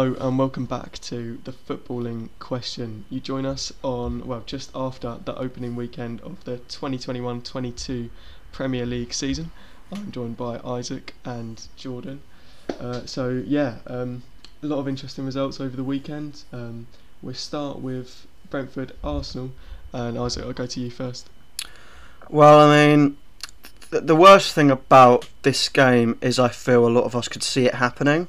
Hello and welcome back to the footballing question. You join us on well just after the opening weekend of the 2021-22 Premier League season. I'm joined by Isaac and Jordan. Uh, so yeah, um, a lot of interesting results over the weekend. Um, we'll start with Brentford Arsenal, and Isaac, I'll go to you first. Well, I mean, th- the worst thing about this game is I feel a lot of us could see it happening.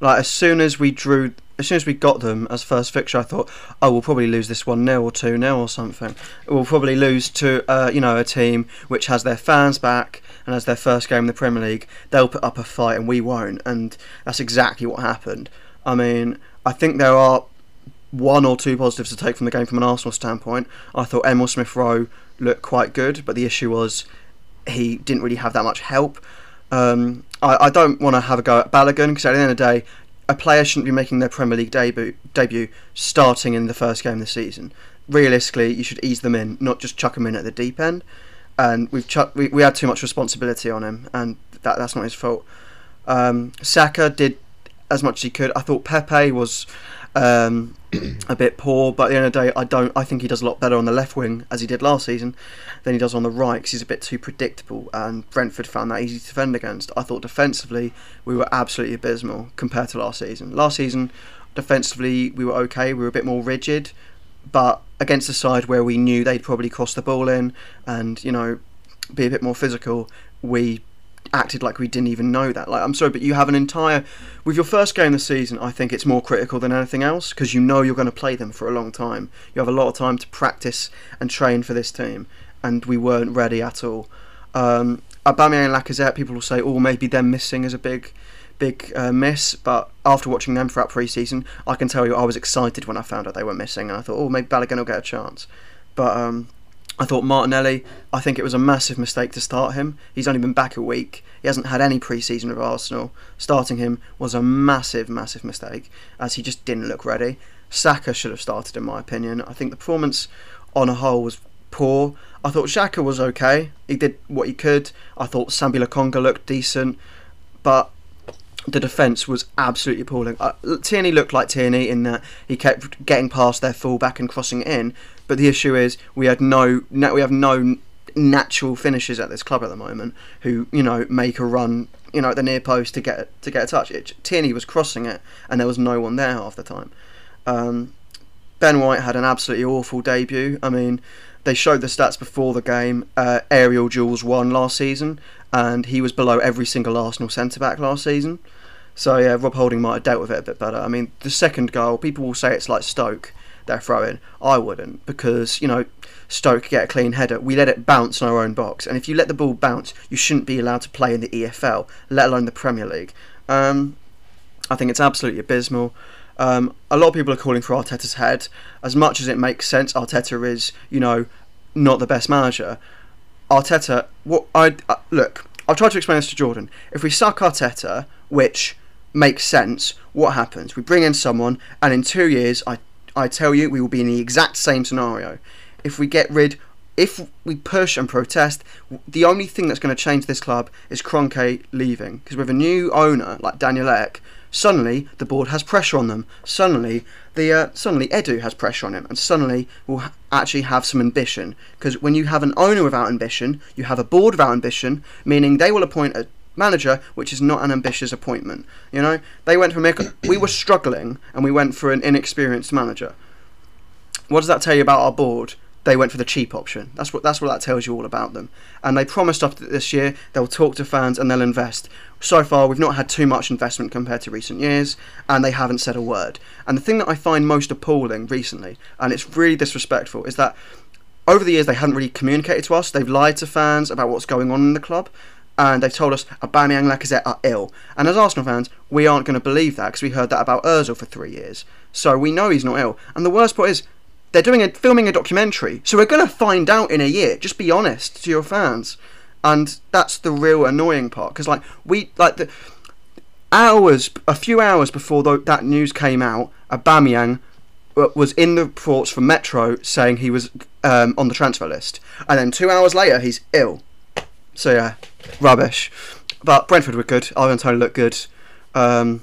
Like as soon as we drew, as soon as we got them as first fixture, I thought, oh, we'll probably lose this one 0 or two 0 or something. We'll probably lose to, uh, you know, a team which has their fans back and as their first game in the Premier League, they'll put up a fight and we won't. And that's exactly what happened. I mean, I think there are one or two positives to take from the game from an Arsenal standpoint. I thought Emile Smith Rowe looked quite good, but the issue was he didn't really have that much help. Um, I, I don't want to have a go at Balogun because at the end of the day, a player shouldn't be making their Premier League debut debut starting in the first game of the season. Realistically, you should ease them in, not just chuck them in at the deep end. And we've we, we had too much responsibility on him, and that that's not his fault. Um, Saka did as much as he could. I thought Pepe was um, a bit poor, but at the end of the day, I don't. I think he does a lot better on the left wing as he did last season than he does on the right because he's a bit too predictable. And Brentford found that easy to defend against. I thought defensively we were absolutely abysmal compared to last season. Last season, defensively we were okay. We were a bit more rigid, but against a side where we knew they'd probably cross the ball in and you know be a bit more physical, we acted like we didn't even know that. Like, I'm sorry, but you have an entire. With your first game of the season, I think it's more critical than anything else because you know you're going to play them for a long time. You have a lot of time to practice and train for this team, and we weren't ready at all. Um, Aubameyang and Lacazette, people will say, oh, maybe them missing is a big, big uh, miss. But after watching them throughout pre-season, I can tell you I was excited when I found out they were missing, and I thought, oh, maybe Balogun will get a chance. But um, I thought Martinelli, I think it was a massive mistake to start him. He's only been back a week. He hasn't had any pre season with Arsenal. Starting him was a massive, massive mistake, as he just didn't look ready. Saka should have started, in my opinion. I think the performance on a whole was poor. I thought Xhaka was okay. He did what he could. I thought Sambi Lokonga looked decent. But the defence was absolutely appalling. Uh, Tierney looked like Tierney in that he kept getting past their fullback and crossing in. But the issue is we had no, we have no natural finishers at this club at the moment who you know make a run you know at the near post to get to get a touch. It, Tierney was crossing it and there was no one there half the time. Um, ben White had an absolutely awful debut. I mean, they showed the stats before the game. Uh, aerial duels won last season, and he was below every single Arsenal centre back last season. So yeah, Rob Holding might have dealt with it a bit better. I mean, the second goal, people will say it's like Stoke they're throwing. I wouldn't because you know Stoke get a clean header. We let it bounce in our own box, and if you let the ball bounce, you shouldn't be allowed to play in the EFL, let alone the Premier League. Um, I think it's absolutely abysmal. Um, a lot of people are calling for Arteta's head. As much as it makes sense, Arteta is you know not the best manager. Arteta, what I uh, look, I'll try to explain this to Jordan. If we suck Arteta, which makes sense, what happens? We bring in someone, and in two years, I I tell you, we will be in the exact same scenario. If we get rid, if we push and protest, the only thing that's going to change this club is Kroenke leaving. Because with a new owner like Daniel Ek, suddenly the board has pressure on them. Suddenly, the uh, suddenly Edu has pressure on him, and suddenly will ha- actually have some ambition. Because when you have an owner without ambition, you have a board without ambition, meaning they will appoint a manager, which is not an ambitious appointment. You know, they went for from we were struggling and we went for an inexperienced manager. What does that tell you about our board? They went for the cheap option. That's what that's what that tells you all about them. And they promised us that this year they'll talk to fans and they'll invest. So far, we've not had too much investment compared to recent years, and they haven't said a word. And the thing that I find most appalling recently, and it's really disrespectful, is that over the years they haven't really communicated to us. They've lied to fans about what's going on in the club, and they've told us Aubameyang Lacazette are ill. And as Arsenal fans, we aren't going to believe that because we heard that about Ozil for three years. So we know he's not ill. And the worst part is, they're doing a, filming a documentary, so we're going to find out in a year. Just be honest to your fans, and that's the real annoying part. Because like we like the hours, a few hours before the, that news came out, Aubameyang was in the reports from Metro saying he was um, on the transfer list, and then two hours later he's ill. So yeah, rubbish. But Brentford were good. Ivan Toney looked good. Um,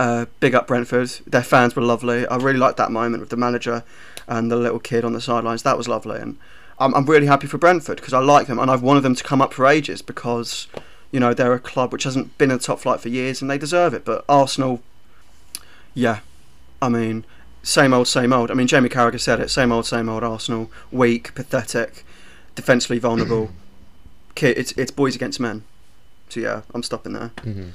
Uh, big up Brentford. Their fans were lovely. I really liked that moment with the manager and the little kid on the sidelines. That was lovely, and I'm, I'm really happy for Brentford because I like them and I've wanted them to come up for ages because you know they're a club which hasn't been in the top flight for years and they deserve it. But Arsenal, yeah, I mean, same old, same old. I mean, Jamie Carragher said it: same old, same old. Arsenal, weak, pathetic, defensively vulnerable. Kid, it's it's boys against men. So yeah, I'm stopping there. Mhm.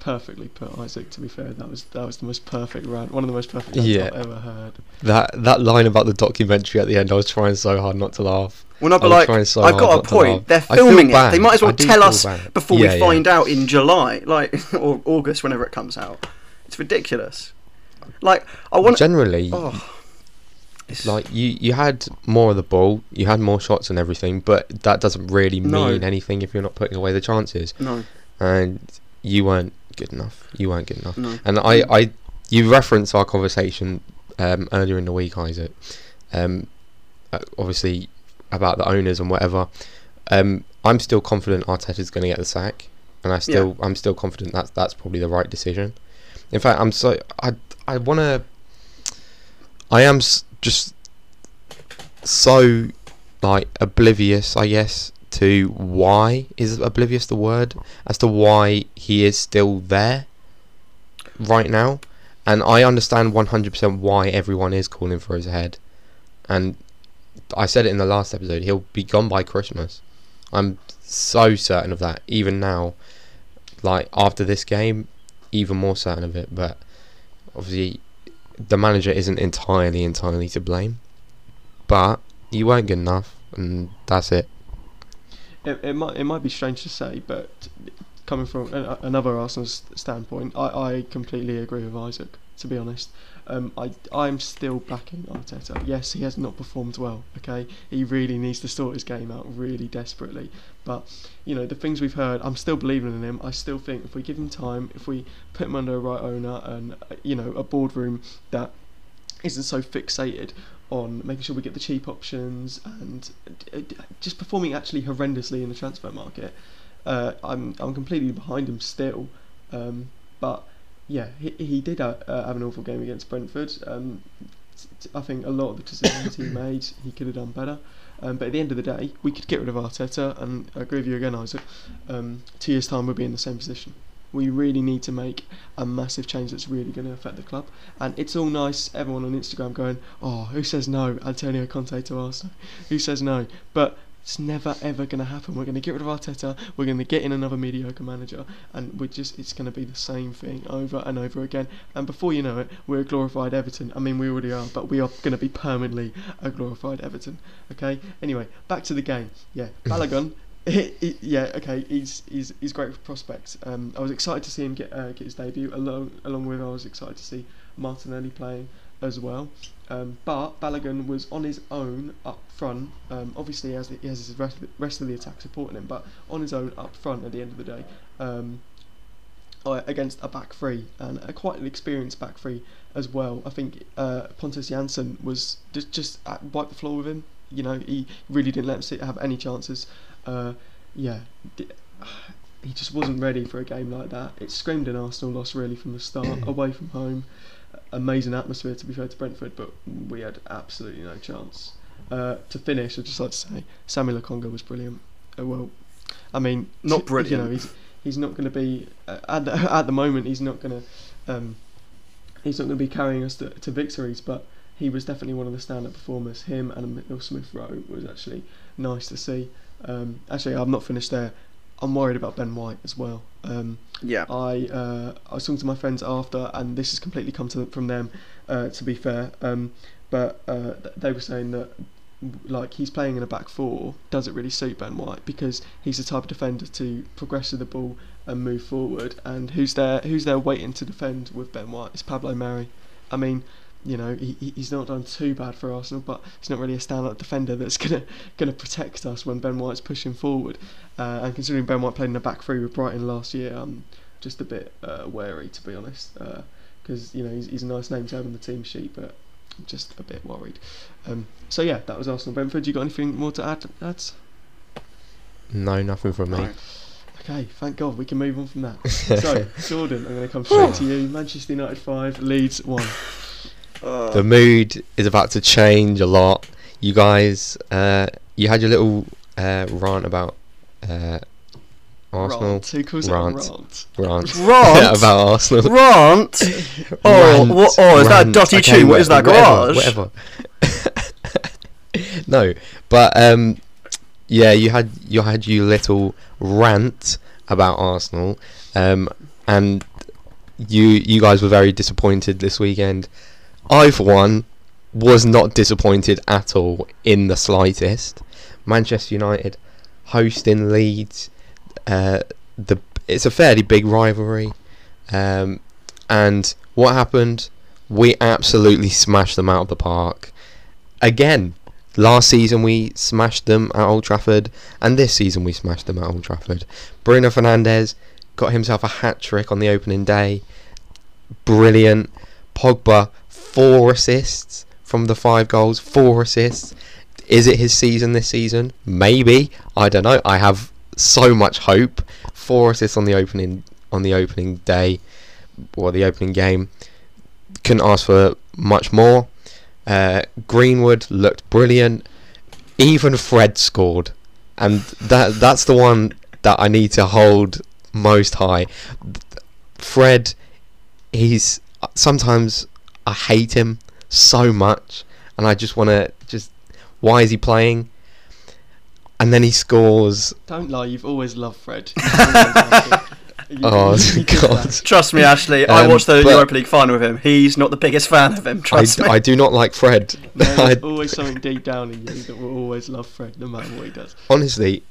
Perfectly put, Isaac. To be fair, that was that was the most perfect rant. One of the most perfect rants Yeah. I've ever heard. That that line about the documentary at the end, I was trying so hard not to laugh. Well, not but like, so I've got a point. They're filming it. bad. They might as well tell us bad. before Yeah, we yeah. find out in July, like or August, whenever it comes out. It's ridiculous. Like I want. Generally, oh, it's like you you had more of the ball, you had more shots and everything, but that doesn't really No. mean anything if you're not putting away the chances. no, And you weren't good enough. You weren't good enough. no. And I, I you referenced our conversation um, earlier in the week, Isaac. Um, uh, obviously about the owners and whatever. Um, I'm still confident Arteta's going to get the sack, and I still I'm still confident that's that's probably the right decision. In fact, I'm so I I want to. I am just so like oblivious, I guess, to why is oblivious the word as to why he is still there right now, and I understand 100% why everyone is calling for his head, and I said it in the last episode. He'll be gone by Christmas. I'm so certain of that. Even now, like after this game, even more certain of it. But obviously, the manager isn't entirely entirely to blame. But you weren't good enough, and that's it. It, it might it might be strange to say, but coming from another Arsenal standpoint, I, I completely agree with Isaac. To be honest, um, I I'm still backing Arteta. Yes, he has not performed well. Okay, he really needs to sort his game out really desperately. But you know the things we've heard, I'm still believing in him. I still think if we give him time, if we put him under a right owner and uh, you know a boardroom that isn't so fixated on making sure we get the cheap options and uh, just performing actually horrendously in the transfer market. Uh, I'm I'm completely behind him still, um, but yeah, he, he did uh, uh, have an awful game against Brentford. Um, I think a lot of the decisions he made he could have done better. Um, but at the end of the day, we could get rid of Arteta, and I agree with you again, Isaac. Um, two years' time, we'll be in the same position. We really need to make a massive change that's really going to affect the club. And it's all nice, everyone on Instagram going, oh, who says no? Antonio Conte to Arsenal. Who says no? But it's never ever going to happen. We're going to get rid of Arteta. We're going to get in another mediocre manager, and we're just it's going to be the same thing over and over again. And before you know it, we're a glorified Everton. I mean, we already are, but we are going to be permanently a glorified Everton. Okay. Anyway, back to the game. Yeah, Balogun. he- he- yeah, okay, he's he's he's great for prospects. Um, I was excited to see him get uh, get his debut. Along along with I was excited to see Martinelli playing as well. Um, but Balogun was on his own up front. Um, obviously, he has, he has his rest, rest of the attack supporting him, but on his own up front at the end of the day, um, uh, against a back three and a quite an experienced back three as well. I think uh, Pontus Jansson was just just uh, wiped the floor with him. You know, he really didn't let him sit, have any chances. Uh, yeah, he just wasn't ready for a game like that. It screamed an Arsenal loss really from the start, away from home. Amazing atmosphere to be fair to Brentford, but we had absolutely no chance. Uh, to finish, I'd just like to say Sambi Lokonga was brilliant. Uh, well, I mean, Not brilliant. You know, he's he's not going to be uh, at the, at the moment. He's not going to um, he's not going to be carrying us to, to victories, but he was definitely one of the stand-up performers. Him and Emile Smith Rowe was actually nice to see. Um, actually, I'm not finished there. I'm worried about Ben White as well. Um, Yeah. I uh, I was talking to my friends after, and this has completely come to from them. Uh, to be fair, um, but uh, th- they were saying that like he's playing in a back four does it really suit Ben White because he's the type of defender to progress with the ball and move forward. And who's there? Who's there waiting to defend with Ben White? It's Pablo Mari. I mean, you know, he, he- he's not done too bad for Arsenal, but he's not really a stand-up defender that's gonna gonna protect us when Ben White's pushing forward. Uh, and considering Ben White played in the back three with Brighton last year, I'm just a bit uh, wary to be honest, because you know he's, he's a nice name to have on the team sheet, but I'm just a bit worried. Um, so yeah, that was Arsenal Brentford. You got anything more to add? No, nothing from me. Right. Okay, thank God we can move on from that. so, Jordan, I'm going to come straight to you. Manchester United 5, Leeds 1. Uh, The mood is about to change a lot. You guys, uh, you had your little uh, rant about uh, Arsenal. Rant. Who calls Rant. rant? Rant. Rant? about Arsenal. Rant? Oh, Rant, what- oh, is that a dotty Okay, tune? What is that, whatever. Whatever. no, but um, yeah, you had you had your little rant about Arsenal, um, and you you guys were very disappointed this weekend. I, for one, was not disappointed at all in the slightest. Manchester United hosting Leeds, uh, the it's a fairly big rivalry, um, and what happened? We absolutely smashed them out of the park. Again, last season we smashed them at Old Trafford, and this season we smashed them at Old Trafford. Bruno Fernandes got himself a hat trick on the opening day. Brilliant. Pogba, four assists from the five goals, four assists. Is it his season this season? Maybe. I don't know. I have so much hope. Four assists on the opening on the opening day or the opening game. Couldn't ask for much more. Uh, Greenwood looked brilliant. Even Fred scored, and that that's the one that I need to hold most high. Fred, he's sometimes I hate him so much, and I just want to just why is he playing? And then he scores. Don't lie, you've always loved Fred. You've always loved him. You- Oh, you God. Trust me, Ashley. I Um, watched the Europa League final with him. He's not the biggest fan of him. I, Trust me. I do not like Fred. No, I- there's always something deep down in you that will always love Fred, no matter what he does. honestly,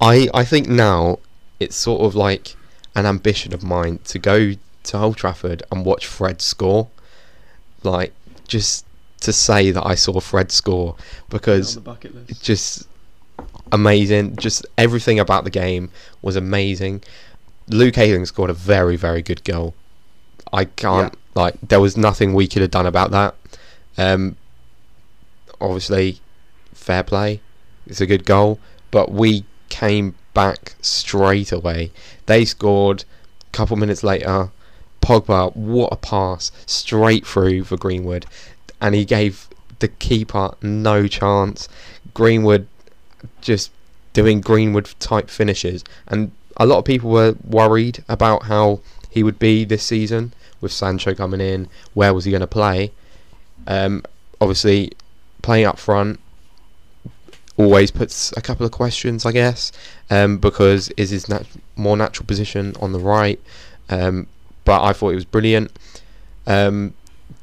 I I think now it's sort of like an ambition of mine to go to Old Trafford and watch Fred score, like just to say that I saw Fred score because it's just amazing. Just everything about the game was amazing. Luke Ayling scored a very very good goal. I can't like there was nothing we could have done about that. Um, obviously, fair play. It's a good goal, but we came back straight away. They scored. A couple minutes later, Pogba, what a pass straight through for Greenwood, and he gave the keeper no chance. Greenwood just doing Greenwood type finishes, and a lot of people were worried about how he would be this season with Sancho coming in. Where was he going to play? Um, obviously, playing up front always puts a couple of questions, I guess, um, because is his nat- more natural position on the right? Um, but I thought it was brilliant. Um,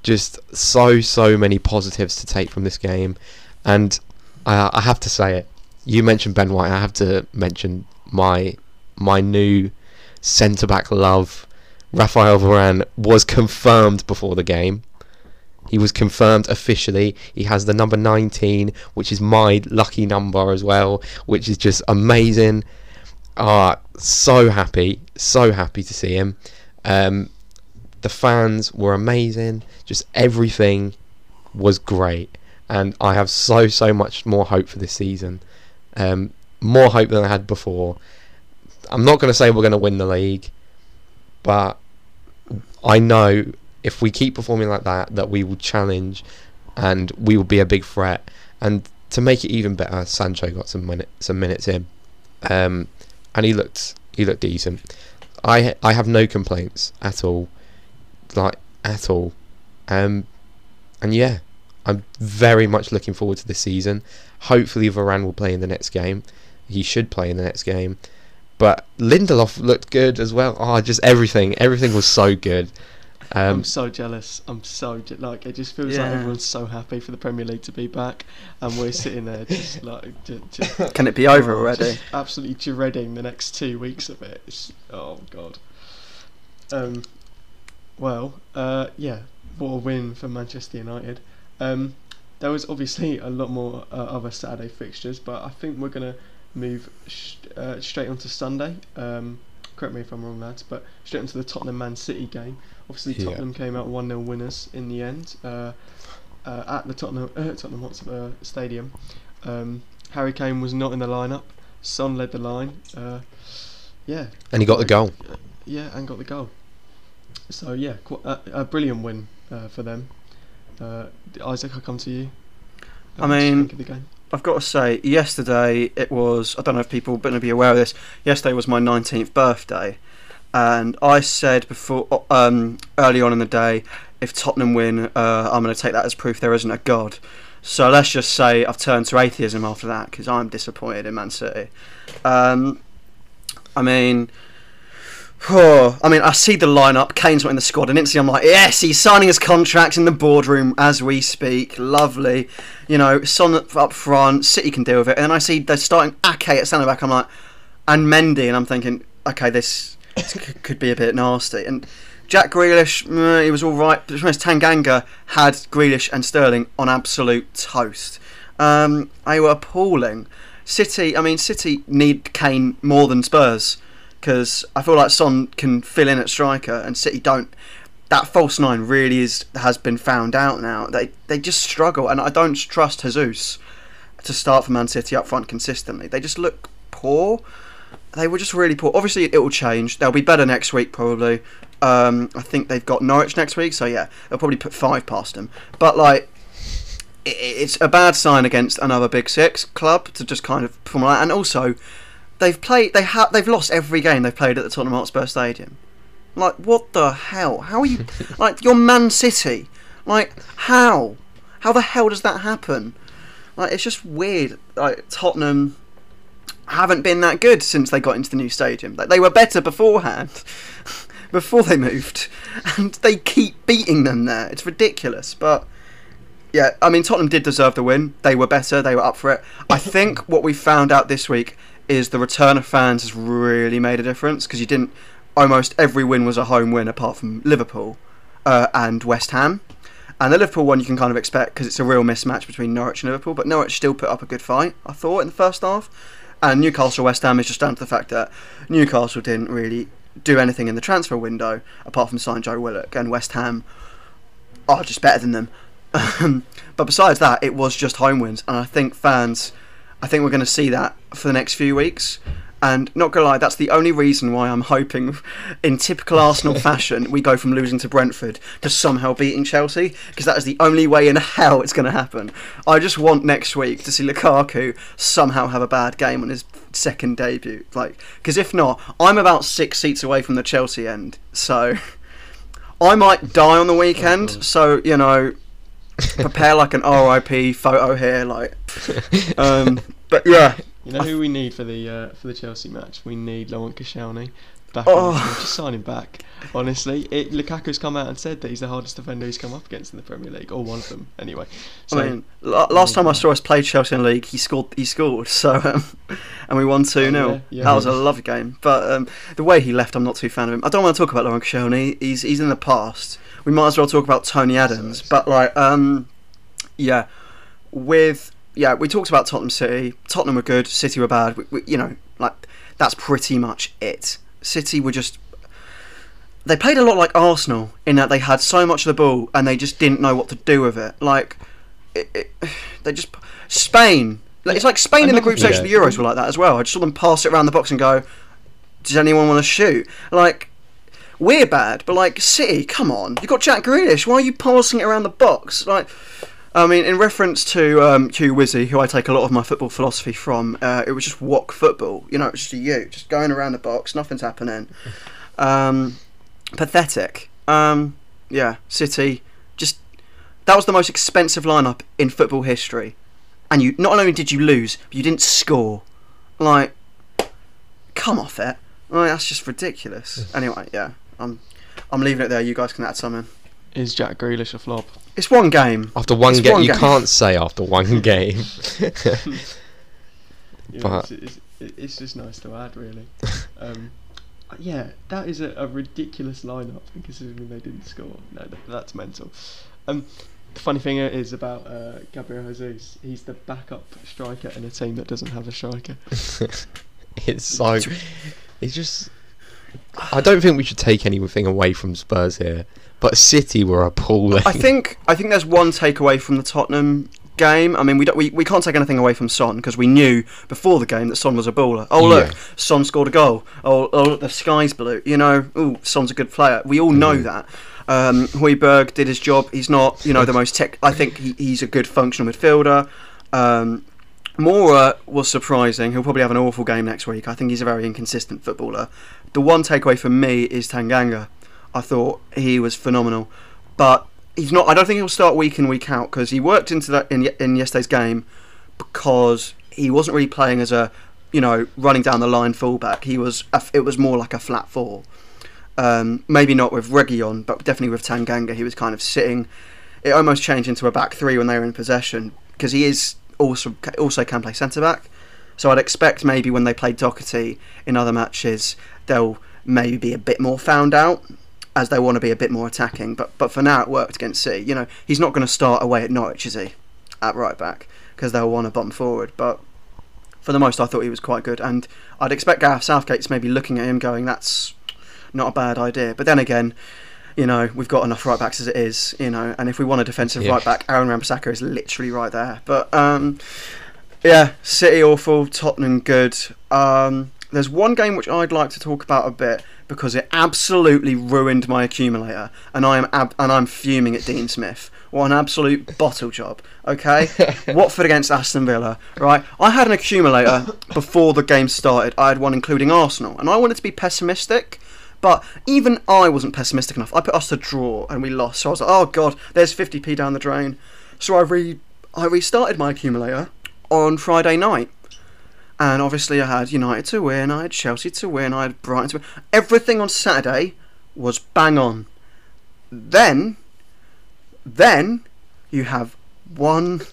just so so many positives to take from this game, and I, I have to say it. You mentioned Ben White. I have to mention my my new centre back love. Rafael Varane was confirmed before the game. He was confirmed officially. He has the number 19, which is my lucky number as well, which is just amazing. Ah, so happy, so happy to see him. Um, the fans were amazing. Just everything was great, and I have so so much more hope for this season. Um, more hope than I had before. I'm not going to say we're going to win the league, but I know if we keep performing like that, that we will challenge and we will be a big threat. And to make it even better, Sancho got some minute, some minutes in, um, and he looked he looked decent. I I have no complaints at all, like at all, um, and yeah, I'm very much looking forward to this season. Hopefully, Varane will play in the next game. He should play in the next game. But Lindelof looked good as well. Oh, just everything. Everything was so good. Um, I'm so jealous. I'm so je- like it just feels like everyone's so happy for the Premier League to be back, and we're sitting there just like ju- ju- Can it be over oh, already? just absolutely dreading the next two weeks of it. It's, oh god. Um, well, uh, yeah, what a win for Manchester United. Um, there was obviously a lot more uh, other Saturday fixtures, but I think we're gonna move sh- uh, straight on to Sunday. Um, correct me if I'm wrong, lads, but straight into the Tottenham Man City game. Obviously, Yeah. Tottenham came out 1 0 winners in the end uh, uh, at the Tottenham, uh, Tottenham Hotspur Stadium. Um, Harry Kane was not in the lineup. Son led the line. Uh, yeah, And he got the goal. yeah, and got the goal. So yeah, qu- a, a brilliant win uh, for them. Uh, Isaac, I come to you. I What did you mean- the game? I've got to say, yesterday it was. I don't know if people are going to be aware of this. Yesterday was my 19th birthday, and I said before, um, early on in the day, if Tottenham win, uh, I'm going to take that as proof there isn't a god. So let's just say I've turned to atheism after that because I'm disappointed in Man City. Um, I mean, oh, I mean, I see the lineup. Kane's not in the squad, and instantly I'm like, yes, he's signing his contract in the boardroom as we speak. Lovely you know, Son up front, City can deal with it. And then I see they're starting Ake at centre back. I'm like, and Mendy, and I'm thinking, okay, this, could be a bit nasty. And Jack Grealish, he was all right. But Tanganga had Grealish and Sterling on absolute toast. Um, they were appalling. City, I mean, City need Kane more than Spurs because I feel like Son can fill in at striker, and City don't that false nine really is has been found out now. They they just struggle, and I don't trust Jesus to start for Man City up front consistently. They just look poor. They were just really poor. Obviously, it will change. They'll be better next week probably. Um, I think they've got Norwich next week, so yeah, they'll probably put five past them. But like, i it's a bad sign against another Big Six club to just kind of perform like. that. And also, they've played. They have. They've lost every game they've played at the Tottenham Hotspur Stadium. Like, what the hell? How are you? like, you're Man City. Like, how? How the hell does that happen? Like, it's just weird. Like, Tottenham haven't been that good since they got into the new stadium. Like, they were better beforehand, before they moved, and they keep beating them there. It's ridiculous. But yeah, I mean, Tottenham did deserve the win. They were better. They were up for it. I think what we found out this week is the return of fans has really made a difference because you didn't. Almost every win was a home win apart from Liverpool uh, and West Ham. And the Liverpool one you can kind of expect because it's a real mismatch between Norwich and Liverpool. But Norwich still put up a good fight, I thought, in the first half. And Newcastle West Ham is just down to the fact that Newcastle didn't really do anything in the transfer window apart from sign Joe Willock, and West Ham are just better than them. but besides that, it was just home wins, and I think fans, I think we're going to see that for the next few weeks. And not gonna lie, that's the only reason why I'm hoping, in typical Arsenal fashion, we go from losing to Brentford to somehow beating Chelsea, because that is the only way in hell it's going to happen. I just want next week to see Lukaku somehow have a bad game on his second debut, like, because if not, I'm about six seats away from the Chelsea end, so I might die on the weekend. God. so you know, prepare like an RIP photo here, like. Um, but yeah, You know who we need for the uh, for the Chelsea match? We need Laurent Koscielny back. Oh. Just sign him back. Honestly, it, Lukaku's come out and said that he's the hardest defender he's come up against in the Premier League, or one of them anyway. So, I mean, la- last time I saw us play Chelsea in the league, he scored. He scored. So, um, and we won two 0 Oh, yeah, yeah. That was a lovely game. But um, the way he left, I'm not too fan of him. I don't want to talk about Laurent Koscielny. He's he's in the past. We might as well talk about Tony Adams. But like, um, yeah, with yeah, we talked about Tottenham City. Tottenham were good. City were bad. We, we, you know, like that's pretty much it. City were just. They played a lot like Arsenal in that they had so much of the ball and they just didn't know what to do with it. Like, it, it, they just Spain. Like, it's like Spain in the group stage of the Euros were like that as well. I just saw them pass it around the box and go, "Does anyone want to shoot?" Like, we're bad, but like City, come on, you got Jack Grealish. Why are you passing it around the box? Like, I mean, in reference to um, Hugh Wizzy, who I take a lot of my football philosophy from, uh, it was just walk football. You know, it's just a you, just going around the box, nothing's happening. Um, pathetic. Um, yeah, City, just that was the most expensive lineup in football history, and you not only did you lose, but you didn't score. Like, come off it. Like, that's just ridiculous. Anyway, yeah, I'm I'm leaving it there. You guys can add something. Is Jack Grealish a flop? It's one game. After one It's game, one you game. can't say after one game. You But- know, it's, it's, it's just nice to add, really. Um, yeah, that is a, a ridiculous lineup considering they didn't score. No, th- that's mental. Um, the funny thing is about uh, Gabriel Jesus, he's the backup striker in a team that doesn't have a striker. it's so. It's just. I don't think we should take anything away from Spurs here, but City were appalling. I think I think there's one takeaway from the Tottenham game. I mean, we don't, we, we can't take anything away from Son because we knew before the game that Son was a baller. Oh look, Yeah. Son scored a goal. Oh, oh look, the sky's blue. You know, ooh, Son's a good player. We all know Mhm. that. Um, Højbjerg did his job. He's not, you know, the most tech. I think he, he's a good functional midfielder. Um, Moura was surprising. He'll probably have an awful game next week. I think he's a very inconsistent footballer. The one takeaway for me is Tanganga. I thought he was phenomenal, but he's not. I don't think he'll start week in week out because he worked into that in in yesterday's game because he wasn't really playing as a you know running down the line fullback. He was a it was more like a flat four. Um, maybe not with Reguilón, but definitely with Tanganga. He was kind of sitting. It almost changed into a back three when they were in possession because he is also also can play centre back. So I'd expect maybe when they play Doherty in other matches, they'll maybe be a bit more found out as they want to be a bit more attacking. But but for now, it worked against City. You know, he's not going to start away at Norwich, is he? At right back because they'll want to bomb forward. But for the most, I thought he was quite good, and I'd expect Gareth Southgate's maybe looking at him, going, "That's not a bad idea." But then again. You know, we've got enough right backs as it is, you know, and if we want a defensive Yeah. right back, Aaron Wan-Bissaka is literally right there. But um, yeah, City awful, Tottenham good. Um, there's one game which I'd like to talk about a bit because it absolutely ruined my accumulator, and I am ab- and I'm fuming at Dean Smith. What an absolute bottle job. Okay, Watford against Aston Villa. Right, I had an accumulator before the game started. I had one including Arsenal, and I wanted to be pessimistic. But even I wasn't pessimistic enough. I put us to draw and we lost. So I was like, oh god, there's 50p down the drain. So I re I restarted my accumulator on Friday night. And obviously I had United to win, I had Chelsea to win, I had Brighton to win. Everything on Saturday was bang on. Then then you have one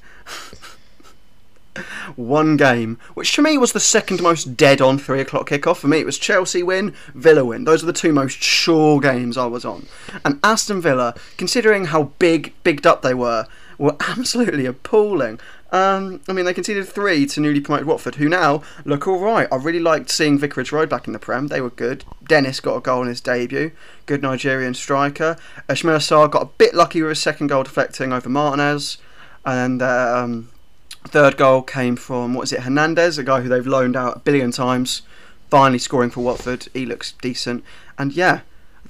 one game, which to me was the second most dead on three o'clock kickoff. For me, it was Chelsea win, Villa win. Those are the two most sure games I was on. And Aston Villa, considering how big, bigged up they were, were absolutely appalling. Um, I mean, they conceded three to newly promoted Watford, who now look all right. I really liked seeing Vicarage Road back in the Prem. They were good. Dennis got a goal in his debut. Good Nigerian striker. Ishmael Sarr got a bit lucky with his second goal deflecting over Martinez. And um, third goal came from, what is it, Hernandez, a guy who they've loaned out a billion times. Finally scoring for Watford. He looks decent. And yeah,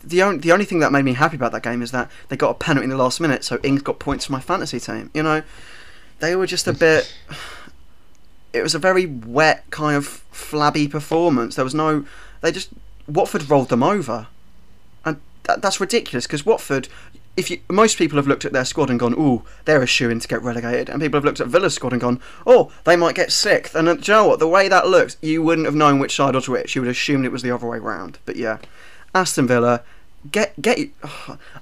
the only, the only thing that made me happy about that game is that they got a penalty in the last minute, so Ings got points for my fantasy team. You know, they were just a bit. It was a very wet, kind of flabby performance. There was no. They just. Watford rolled them over. And that, that's ridiculous because Watford. If you, most people have looked at their squad and gone, "Ooh, they're a shoe in to get relegated," and people have looked at Villa's squad and gone, "Oh, they might get sixth. And uh, do you know what? The way that looks, you wouldn't have known which side was which. You would have assumed it was the other way round. But yeah, Aston Villa, get get.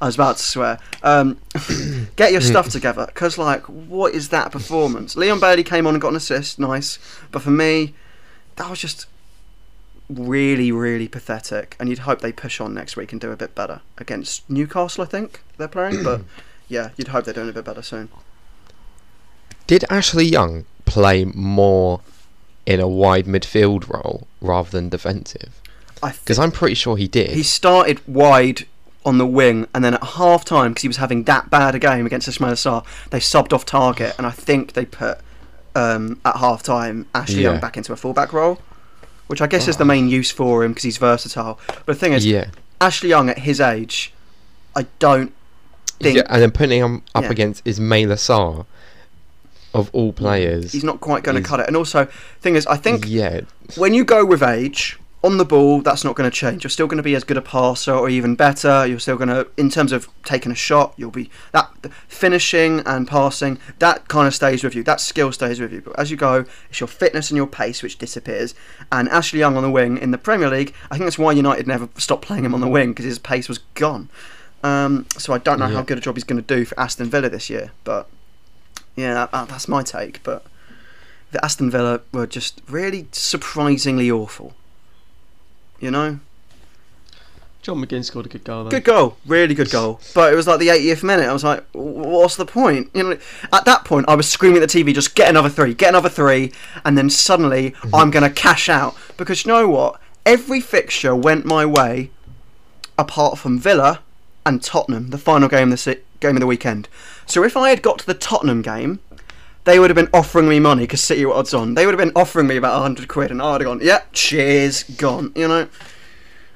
I was about to swear. Um, get your stuff together, because like, what is that performance? Leon Bailey came on and got an assist, nice. But for me, that was just really, really pathetic. And you'd hope they push on next week and do a bit better against Newcastle. I think they're playing, but yeah, you'd hope they're doing a bit better soon. Did Ashley Young play more in a wide midfield role rather than defensive? I Because I'm pretty sure he did. He started wide on the wing, and then at half time, because he was having that bad a game against Ismail Sarr, they subbed off Targett, and I think they put um, at half time Ashley Yeah. Young back into a fullback role, which I guess is the main use for him because he's versatile. But the thing is, yeah. Ashley Young at his age, I don't think yeah, and then putting him up Yeah. against Ismail Assar, of all players. he's not quite going to cut it. And also, thing is, I think yeah, when you go with age on the ball, that's not going to change. You're still going to be as good a passer, or even better. You're still going to, in terms of taking a shot, you'll be that finishing and passing. That kind of stays with you. That skill stays with you. But as you go, it's your fitness and your pace which disappears. And Ashley Young on the wing in the Premier League, I think that's why United never stopped playing him on the wing because his pace was gone. Um, so I don't know how good a job he's going to do for Aston Villa this year, but yeah, that- that's my take. But the Aston Villa were just really surprisingly awful. You know, John McGinn scored a good goal though. good goal, really good goal. But it was like the 80th minute. I was like, what's the point? You know, at that point, I was screaming at the TV, just get another three, get another three, and then suddenly mm-hmm. I'm going to cash out because you know what? Every fixture went my way, apart from Villa and Tottenham, the final game of the game of the weekend. So if I had got to the Tottenham game, they would have been offering me money because City were odds on. They would have been offering me about hundred quid, and I would have gone, "Yeah, cheers, gone." You know,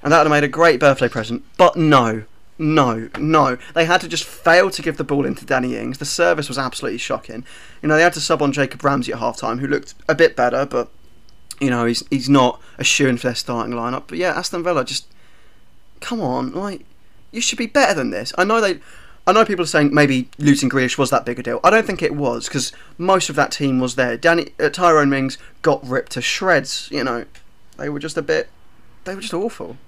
and that would have made a great birthday present. But no, no, no. They had to just fail to give the ball into Danny Ings. The service was absolutely shocking. You know, they had to sub on Jacob Ramsey at half time, who looked a bit better, but you know, he's he's not a shoe in for their starting lineup. But yeah, Aston Villa just come on, like you should be better than this. I know they. I know people are saying maybe losing Grealish was that big a deal. I don't think it was because most of that team was there. Danny uh, Tyrone Mings got ripped to shreds. You know, they were just a bit. They were just awful.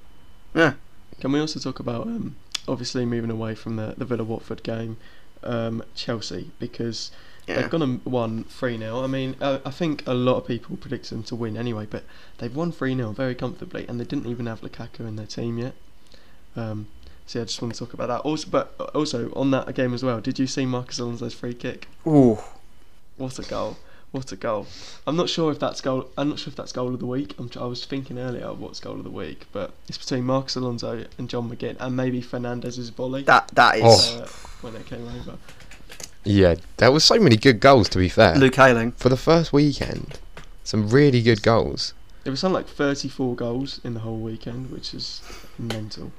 Yeah. Can we also talk about um, obviously moving away from the the Villa Watford game, um, Chelsea because Yeah. they've gone and won three 0 I mean, uh, I think a lot of people predicted them to win anyway, but they've won three 0 very comfortably, and they didn't even have Lukaku in their team yet. Um, so yeah, I just want to talk about that. Also, but also on that game as well, did you see Marcos Alonso's free kick? Ooh. What a goal! What a goal! I'm not sure if that's goal. I'm not sure if that's goal of the week. I'm, I was thinking earlier what's goal of the week, but it's between Marcos Alonso and John McGinn, and maybe Fernandes's volley That that is Oh. uh, when it came over. Yeah, there was so many good goals. To be fair, Luke Ayling. for the first weekend, some really good goals. There was something like 34 goals in the whole weekend, which is mental.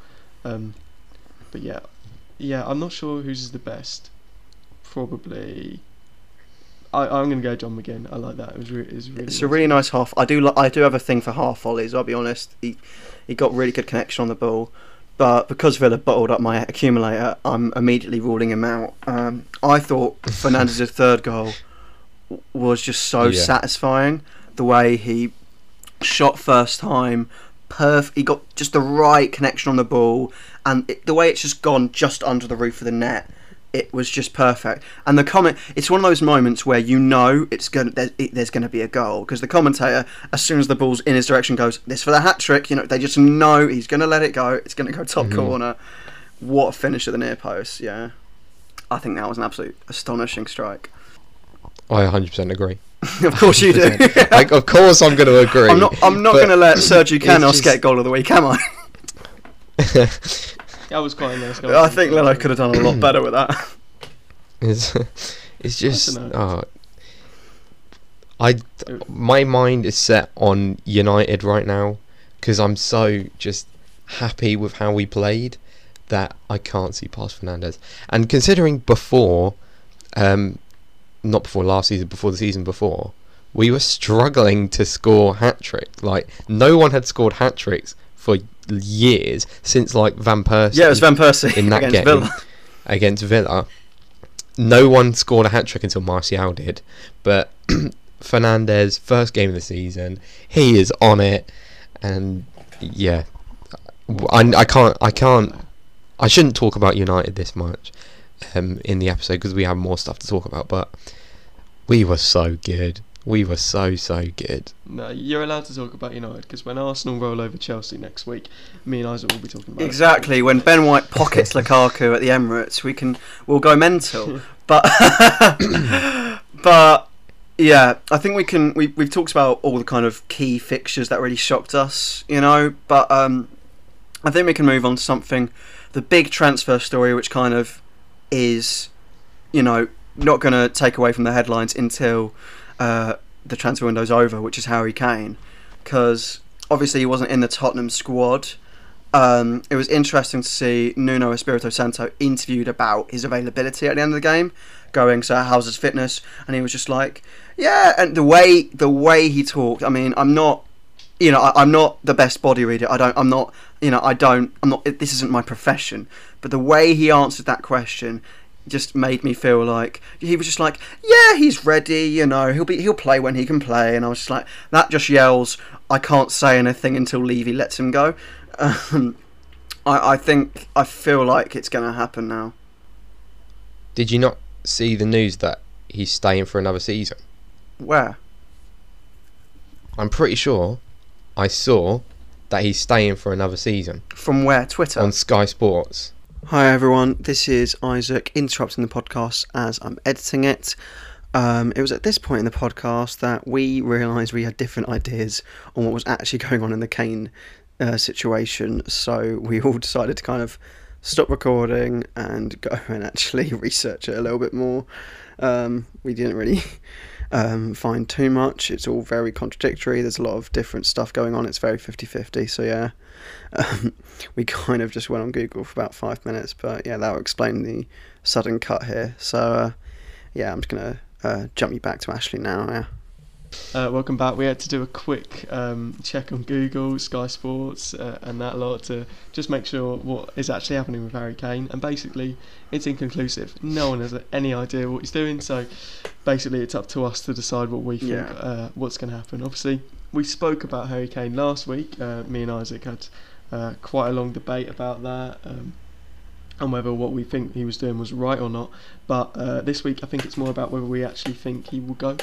Um, but yeah, yeah, I'm not sure whose is the best. Probably. I, I'm going to go John McGinn. I like that. It was, re- it was really. It's a really nice half. I do li- I do have a thing for half volleys. I'll be honest. He he got really good connection on the ball, but because Villa bottled up my accumulator, I'm immediately ruling him out. Um, I thought Fernandes's third goal was just so Yeah. satisfying. The way he shot first time, perf. He got just the right connection on the ball, and it, the way it's just gone just under the roof of the net. It was just perfect, and the comment. It's one of those moments where you know it's going. There's, it, there's going to be a goal because the commentator, as soon as the ball's in his direction, goes, "This for the hat trick." You know, they just know he's going to let it go. It's going to go top Mhm. corner. What a finish at the near post! Yeah, I think that was an absolute astonishing strike. I 100% agree. of course you do. like, of course, I'm going to agree. I'm not. I'm not going to let Sergio it's Canos just- get goal of the week, am I? That was quite nice goal. I think Leno could have done a lot better with that. It's, it's just dunno. uh, I my mind is set on United right now because I'm so just happy with how we played that I can't see past Fernandes. And considering before, um, not before last season, before the season before, we were struggling to score hat tricks. Like no one had scored hat tricks for years since like Van Persie Yeah, it was Van Persie in that against game Villa. against Villa. No one scored a hat trick until Martial did, but Fernandes, first game of the season, he is on it, and yeah, I, I can't, I can't, I shouldn't talk about United this much um, in the episode because we have more stuff to talk about, but we were so good. We were so so good. No, you're allowed to talk about United because when Arsenal roll over Chelsea next week, me and Isaac will be talking about it. Exactly. When Ben White pockets Lukaku at the Emirates, we can we'll go mental. But but yeah, I think we can. We we've talked about all the kind of key fixtures that really shocked us, you know. But um, I think we can move on to something, the big transfer story, which kind of is, you know, not going to take away from the headlines until uh, the transfer window's over, which is Harry Kane, because obviously he wasn't in the Tottenham squad. Um, it was interesting to see Nuno Espirito Santo interviewed about his availability at the end of the game, going, "So how's his fitness?" And he was just like, "Yeah." And the way the way he talked, I mean, I'm not, you know, I, I'm not the best body reader. I don't, I'm not, you know, I don't, I'm not. This isn't my profession. But the way he answered that question just made me feel like he was just like, yeah, he's ready. You know, he'll be he'll play when he can play. And I was just like, that just yells, I can't say anything until Levy lets him go. Um, I I think I feel like it's going to happen now. Did you not see the news that he's staying for another season? Where? I'm pretty sure I saw that he's staying for another season From where? Twitter. on Sky Sports. Hi everyone, this is Isaac interrupting the podcast as I'm editing it. Um, it was at this point in the podcast that we realised we had different ideas on what was actually going on in the Kane uh, situation, so we all decided to kind of stop recording and go and actually research it a little bit more. Um, we didn't really um, find too much. It's all very contradictory. There's a lot of different stuff going on. It's very 50 50. So, yeah, um, we kind of just went on Google for about five minutes. But, yeah, that will explain the sudden cut here. So, uh, yeah, I'm just going to uh, jump you back to Ashley now. Yeah. Uh, welcome back. We had to do a quick um, check on Google, Sky Sports, uh, and that lot to just make sure what is actually happening with Harry Kane. And basically, it's inconclusive. No one has any idea what he's doing. So basically, it's up to us to decide what we think Yeah. uh, what's going to happen. Obviously, we spoke about Harry Kane last week. Uh, me and Isaac had uh, quite a long debate about that. Um, and whether what we think he was doing was right or not. But uh, this week, I think it's more about whether we actually think he will go.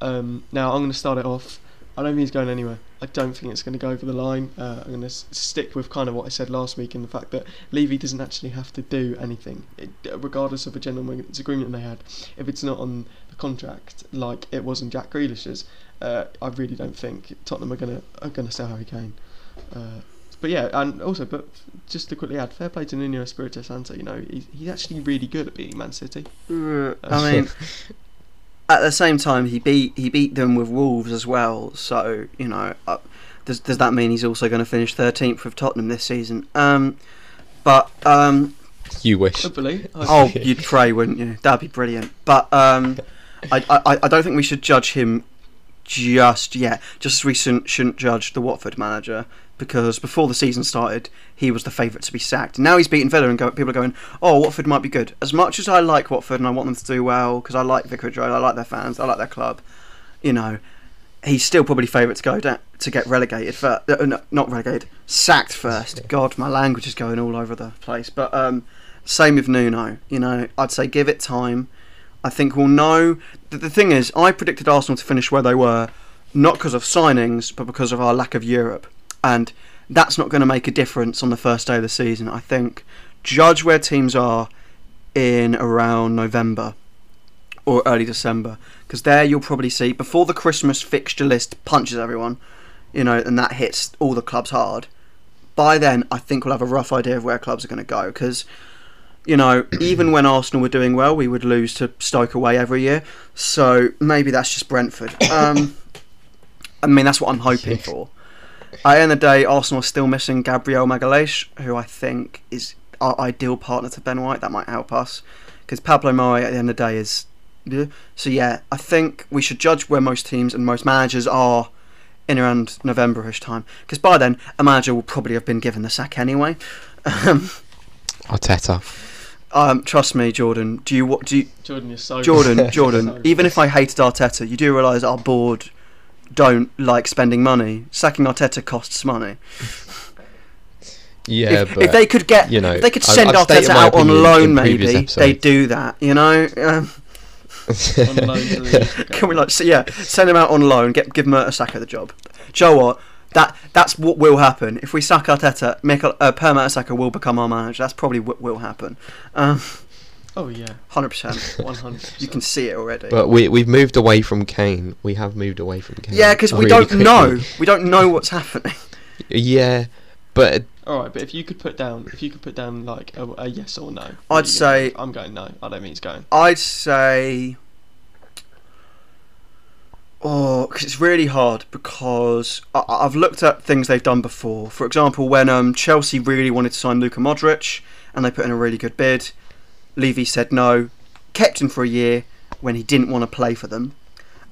Um, now I'm going to start it off. I don't think he's going anywhere. I don't think it's going to go over the line. Uh, I'm going to s- stick with kind of what I said last week in the fact that Levy doesn't actually have to do anything, it, regardless of a gentleman's agreement they had. If it's not on the contract, like it was in Jack Grealish's, uh, I really don't think Tottenham are going to are going to sell Harry Kane. Uh, but yeah, and also, but just to quickly add, fair play to Nuno Espirito Santo. You know, he's, he's actually really good at beating Man City. Uh, I mean, at the same time, he beat he beat them with Wolves as well. So you know, uh, does does that mean he's also going to finish thirteenth with Tottenham this season? Um, but um, You wish. Hopefully, oh, you'd pray, wouldn't you? That'd be brilliant. But um, I, I I don't think we should judge him just yet. Just as we shouldn't, shouldn't judge the Watford manager because before the season started, he was the favourite to be sacked. Now he's beaten Villa, and go, people are going, "Oh, Watford might be good." As much as I like Watford and I want them to do well because I like Vicarage Road, I like their fans, I like their club. You know, he's still probably favourite to go down to get relegated. For, uh, no, not relegated, sacked first. God, my language is going all over the place. But um, same with Nuno. You know, I'd say give it time. I think we'll know. The, the thing is, I predicted Arsenal to finish where they were, not because of signings, but because of our lack of Europe. And that's not going to make a difference on the first day of the season. I think judge where teams are in around November or early December, because there you'll probably see before the Christmas fixture list punches everyone, you know, and that hits all the clubs hard. By then, I think we'll have a rough idea of where clubs are going to go, because you know, even when Arsenal were doing well, we would lose to Stoke away every year. So maybe that's just Brentford. Um, I mean, that's what I'm hoping for. At the end of the day, Arsenal are still missing Gabriel Magalhaes, who I think is our ideal partner to Ben White. That might help us because Pablo Mari at the end of the day is. So yeah, I think we should judge where most teams and most managers are in around Novemberish time because by then a manager will probably have been given the sack anyway. Um, Arteta. um, trust me, Jordan. Do you what do you, Jordan, you're so Jordan, so Jordan, even if I hated Arteta, you do realise our board don't like spending money. Sacking Arteta costs money. Yeah, if, but if they could get, you know, if they could I- send I've Arteta out on loan, maybe they'd do that. You know, um, on loan to leave. can we like, so yeah, send him out on loan, get give Mertesacker the job. Do you know what? That that's what will happen if we sack Arteta. Make uh, Per Mertesacker will become our manager. That's probably what will happen. Um, Oh yeah, Hundred percent. one hundred. You can see it already. But we we've moved away from Kane. We have moved away from Kane. yeah, because we really don't quickly. know. We don't know what's happening. Yeah, but All right, but if you could put down, if you could put down like a, a yes or no, I'd what are you say- gonna- I'm going no. I don't mean he's going. I'd say. Oh, 'cause it's really hard because I, I've looked at things they've done before. For example, when um, Chelsea really wanted to sign Luka Modric and they put in a really good bid, Levy said no, kept him for a year when he didn't want to play for them,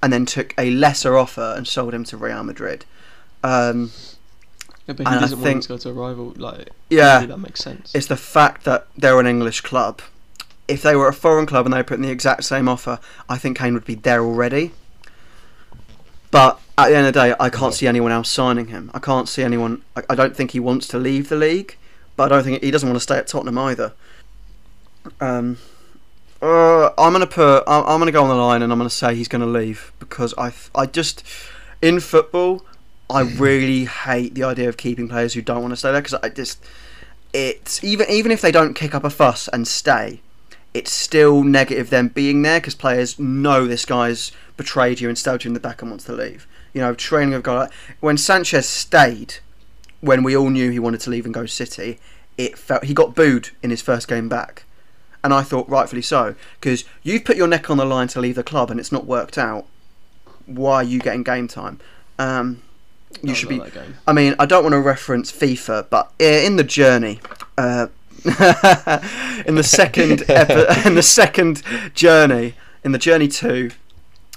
and then took a lesser offer and sold him to Real Madrid. Um, Yeah, but he And I doesn't want him think- to go to a rival. Like, yeah, that makes sense. it's the fact that they're an English club. If they were a foreign club and they put in the exact same offer, I think Kane would be there already. But at the end of the day, I can't see anyone else signing him. I can't see anyone. I, I don't think he wants to leave the league, but I don't think he doesn't want to stay at Tottenham either. Um, uh, I'm gonna put. I'm, I'm gonna go on the line and I'm gonna say he's gonna leave because I. I just in football, I really hate the idea of keeping players who don't want to stay there because I just it's even even if they don't kick up a fuss and stay, it's still negative them being there because players know this guy's betrayed you and stabbed you in the back and wants to leave. You know, training of guy when Sanchez stayed, when we all knew he wanted to leave and go City, it felt he got booed in his first game back, and I thought rightfully so because you've put your neck on the line to leave the club and it's not worked out. Why are you getting game time? Um, you I should be. I mean, I don't want to reference FIFA, but in the journey, uh, in the second epi- in the second journey, in the journey two,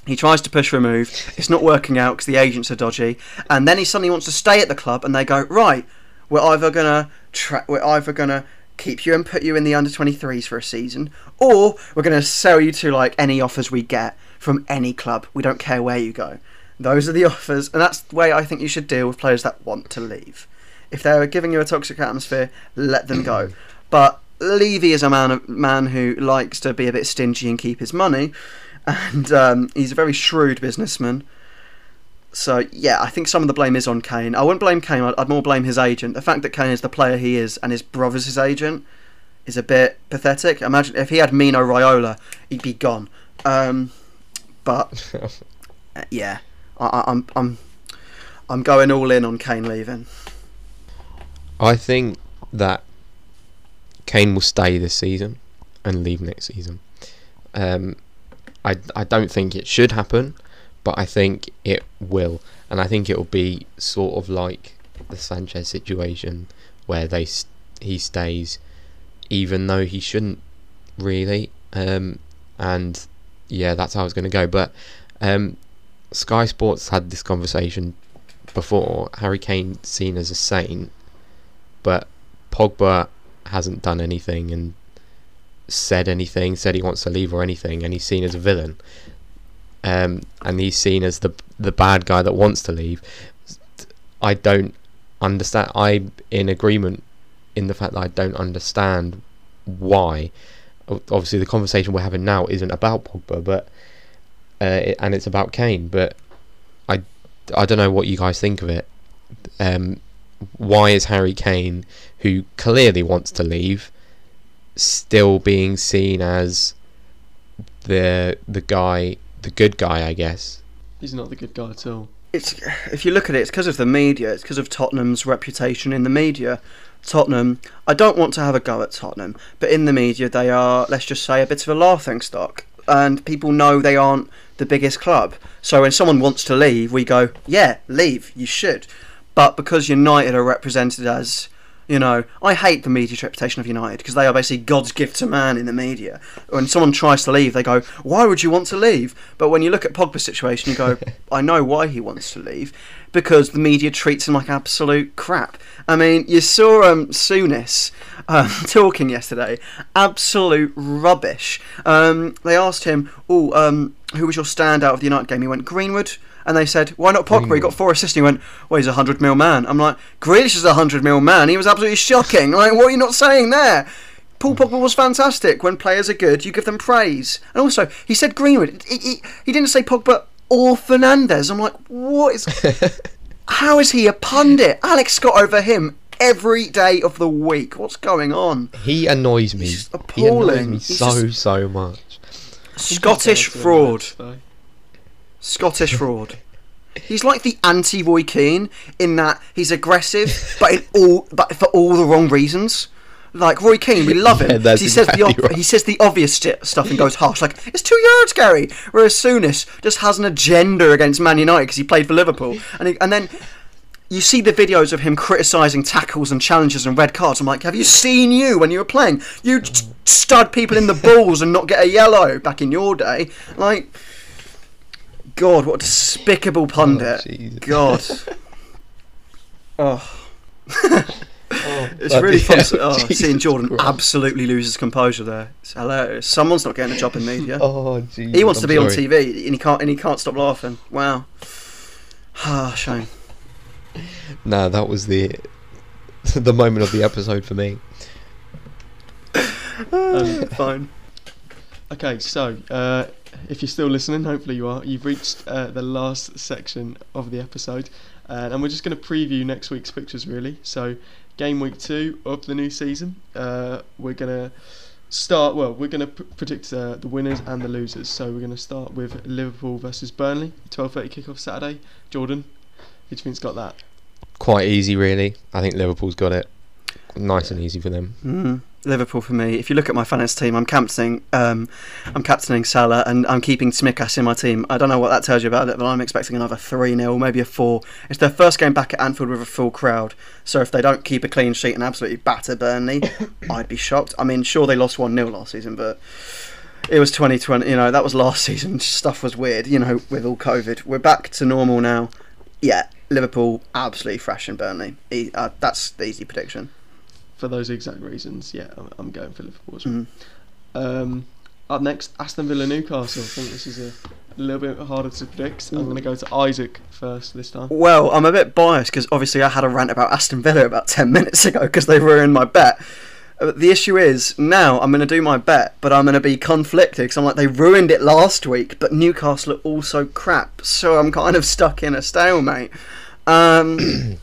he tries to push for remove. It's not working out because the agents are dodgy, and then he suddenly wants to stay at the club, and they go right. We're either gonna tra- we're either gonna keep you and put you in the under 23s for a season, or we're gonna sell you to like any offers we get from any club. We don't care where you go. Those are the offers, and that's the way I think you should deal with players that want to leave. If they're giving you a toxic atmosphere, let them go. But Levy is a man a man who likes to be a bit stingy and keep his money, and um, he's a very shrewd businessman. So yeah, I think some of the blame is on Kane. I wouldn't blame Kane. I'd, I'd more blame his agent. The fact that Kane is the player he is and his brother's his agent is a bit pathetic. Imagine if he had Mino Raiola, he'd be gone. Um, but uh, yeah, I, I, I'm I'm I'm going all in on Kane leaving. I think that Kane will stay this season and leave next season. Um, I I don't think it should happen, but I think it will, and I think it will be sort of like the Sanchez situation where they he stays, even though he shouldn't really. Um, and yeah, that's how it's going to go. But um, Sky Sports had this conversation before. Harry Kane seen as a saint, but Pogba hasn't done anything and said anything, said he wants to leave or anything, and he's seen as a villain. Um, and he's seen as the the bad guy that wants to leave. I don't understand. I'm in agreement in the fact that I don't understand why. Obviously, the conversation we're having now isn't about Pogba, but uh, and it's about Kane. But I, I don't know what you guys think of it. Um, why is Harry Kane, who clearly wants to leave, still being seen as the the guy, the good guy, I guess? He's not the good guy at all. it's if you look at it, it's because of the media. It's because of Tottenham's reputation in the media. Tottenham. I don't want to have a go at Tottenham, but in the media they are, let's just say, a bit of a laughing stock, and people know they aren't the biggest club. So when someone wants to leave, we go, yeah, leave. You should. But because United are represented as you know, I hate the media's reputation of United because they are basically God's gift to man in the media. When someone tries to leave, they go, "Why would you want to leave?" But when you look at Pogba's situation, you go, "I know why he wants to leave because the media treats him like absolute crap." I mean, you saw um, Souness um, talking yesterday, absolute rubbish. Um, they asked him, "Oh, um, who was your standout of the United game?" He went, "Greenwood." And they said, why not Pogba? He got four assists. And he went, well, he's a 100 mil man. I'm like, Grealish is a 100 mil man. He was absolutely shocking. Like, what are you not saying there? Paul Pogba was fantastic. When players are good, you give them praise. And also, he said Greenwood. He, he, he didn't say Pogba or Fernandes. I'm like, what is... how is he a pundit? Alex Scott over him every day of the week. What's going on? He annoys me. He's He annoys appalling. me so just- so much. Scottish fraud. Leeds, though. Scottish fraud. He's like the anti Roy Keane in that he's aggressive, but in all but for all the wrong reasons. Like Roy Keane, we love him. Yeah, 'cause that's he says the ob- right. he says the obvious sti- stuff and goes harsh, like it's two yards, Gary. Whereas Souness just has an agenda against Man United because he played for Liverpool, and he, and then you see the videos of him criticising tackles and challenges and red cards. I'm like, have you seen you when you were playing? You stud people in the balls and not get a yellow back in your day. Like, God, what a despicable pundit. Jesus. God. oh. It's Bloody really fun oh, seeing Jordan Christ. absolutely lose his composure there. It's hilarious. Someone's not getting a job in media. Oh, Jesus. he wants to I'm be on. TV and he can't and he can't stop laughing. Wow. Ah, shame. No, that was the the moment of the episode for me. Um, fine. Okay, so uh, if you're still listening, hopefully you are, you've reached uh, the last section of the episode, uh, and we're just going to preview next week's fixtures really. So, game week two of the new season, uh, we're going to start. Well, we're going to pr- predict uh, the winners and the losers. So we're going to start with Liverpool versus Burnley, 12:30 kickoff Saturday. Jordan, who do you think's got that? Quite easy, really. I think Liverpool's got it. nice and easy for them. Mm, Liverpool for me. If you look at my fantasy team, I'm captaining, um, I'm captaining Salah, and I'm keeping Tsimikas in my team. I don't know what that tells you about it, but I'm expecting another three 0 maybe a four. It's their first game back at Anfield with a full crowd, so if they don't keep a clean sheet and absolutely batter Burnley, I'd be shocked. I mean, sure they lost one 0 last season, but it was 2020. You know that was last season. Stuff was weird. You know, with all COVID, we're back to normal now. Yeah, Liverpool absolutely thrashing Burnley. E- uh, that's the easy prediction. For those exact reasons, yeah, I'm, I'm going for Liverpool as well. Mm. Um, up next, Aston Villa Newcastle. I think this is a little bit harder to predict. I'm going to go to Isaac first this time. Well, I'm a bit biased because obviously I had a rant about Aston Villa about 10 minutes ago because they ruined my bet. Uh, The issue is now I'm going to do my bet, but I'm going to be conflicted because I'm like they ruined it last week, but Newcastle are also crap, so I'm kind of stuck in a stalemate. Um,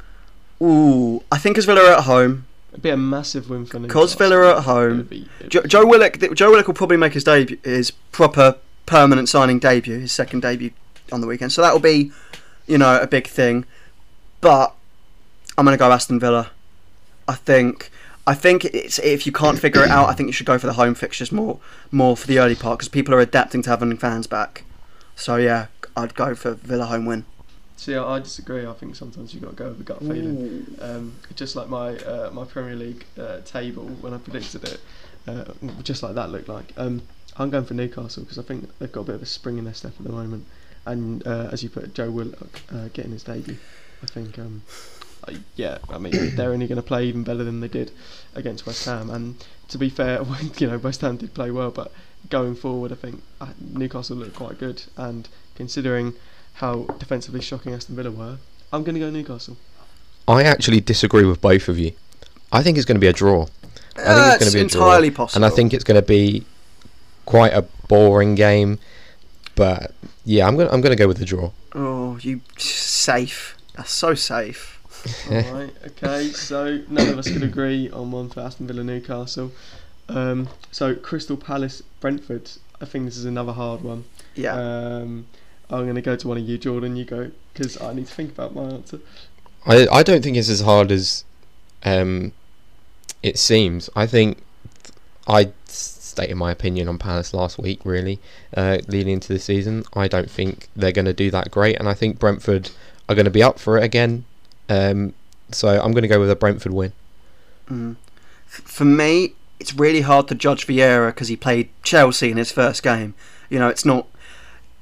ooh, I think as Villa are at home, It'd be a massive win for Newcastle. Cos Villa are at home. Be- Jo- Joe Willock. Joe Willock will probably make his debut, his proper permanent signing debut, his second debut on the weekend. So that will be, you know, a big thing. But I'm going to go Aston Villa. I think. I think it's if you can't figure it out, I think you should go for the home fixtures more, more for the early part because people are adapting to having fans back. So yeah, I'd go for Villa home win. See, I I disagree. I think sometimes you've got to go with a gut feeling. Um, just like my uh, my Premier League uh, table when I predicted it, uh, just like that looked like. Um, I'm going for Newcastle because I think they've got a bit of a spring in their step at the moment, and uh, as you put, it, Joe Willock uh, getting his debut. I think, um, I, yeah, I mean they're only going to play even better than they did against West Ham. And to be fair, you know West Ham did play well, but going forward, I think uh, Newcastle looked quite good. And considering how defensively shocking Aston Villa were, I'm going to go Newcastle. I actually disagree with both of you. I think it's going to be a draw. I think it's That's going to be a draw, entirely possible. and I think it's going to be quite a boring game. But yeah, I'm going. to I'm going to go with the draw. Oh, you safe. That's so safe. Alright, okay, so none of us could agree on one for Aston Villa Newcastle. Um, so Crystal Palace Brentford, I think this is another hard one. Yeah. Um, I'm going to go to one of you, Jordan. You go, because I need to think about my answer. I I don't think it's as hard as um, it seems. I think I stated my opinion on Palace last week. Really, uh, leading into the season, I don't think they're going to do that great, and I think Brentford are going to be up for it again. Um, so I'm going to go with a Brentford win. Mm. For me, it's really hard to judge Vieira because he played Chelsea in his first game. You know, it's not.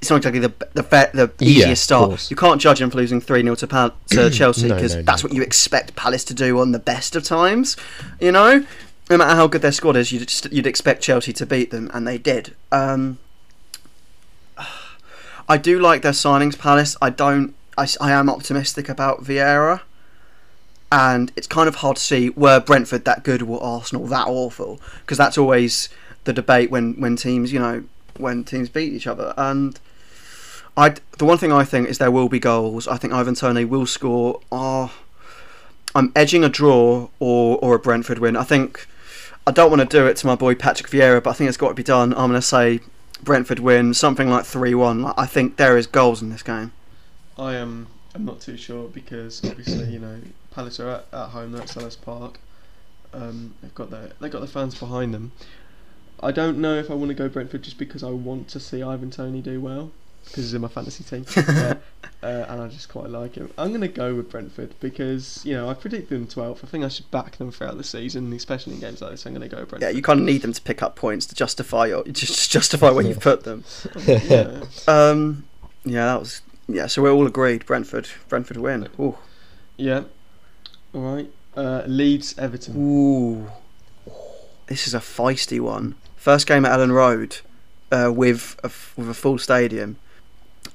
It's not exactly the the the easiest of start. You can't judge him for losing three 0 to Pal- to Chelsea because no, no. that's what you expect Palace to do on the best of times. You know, no matter how good their squad is, you'd just, you'd expect Chelsea to beat them, and they did. Um, I do like their signings, Palace. I don't. I, I am optimistic about Vieira and it's kind of hard to see were Brentford that good or Arsenal that awful because that's always the debate when when teams you know when teams beat each other and I the one thing I think is there will be goals I think Ivan Toney will score oh I'm edging a draw or or a Brentford win I think I don't want to do it to my boy Patrick Vieira but I think it's got to be done I'm going to say Brentford win something like 3-1 I think there is goals in this game I am. I'm not too sure because obviously you know Palace are at, at home. At Selhurst Park. Um, they've got their they've got the fans behind them. I don't know if I want to go Brentford just because I want to see Ivan Toney do well because he's in my fantasy team uh, uh, and I just quite like him. I'm going to go with Brentford because you know I predicted them 12th. I think I should back them throughout the season, especially in games like this. I'm going to go Brentford. yeah you kind of need them to pick up points to justify your just justify where you've put them yeah. Um, yeah, that was yeah. So we're all agreed. Brentford, Brentford win. Ooh, yeah. All right. Uh, Leeds Everton. ooh. This is a feisty one. First game at Elland Road, uh, with a, f- with a full stadium.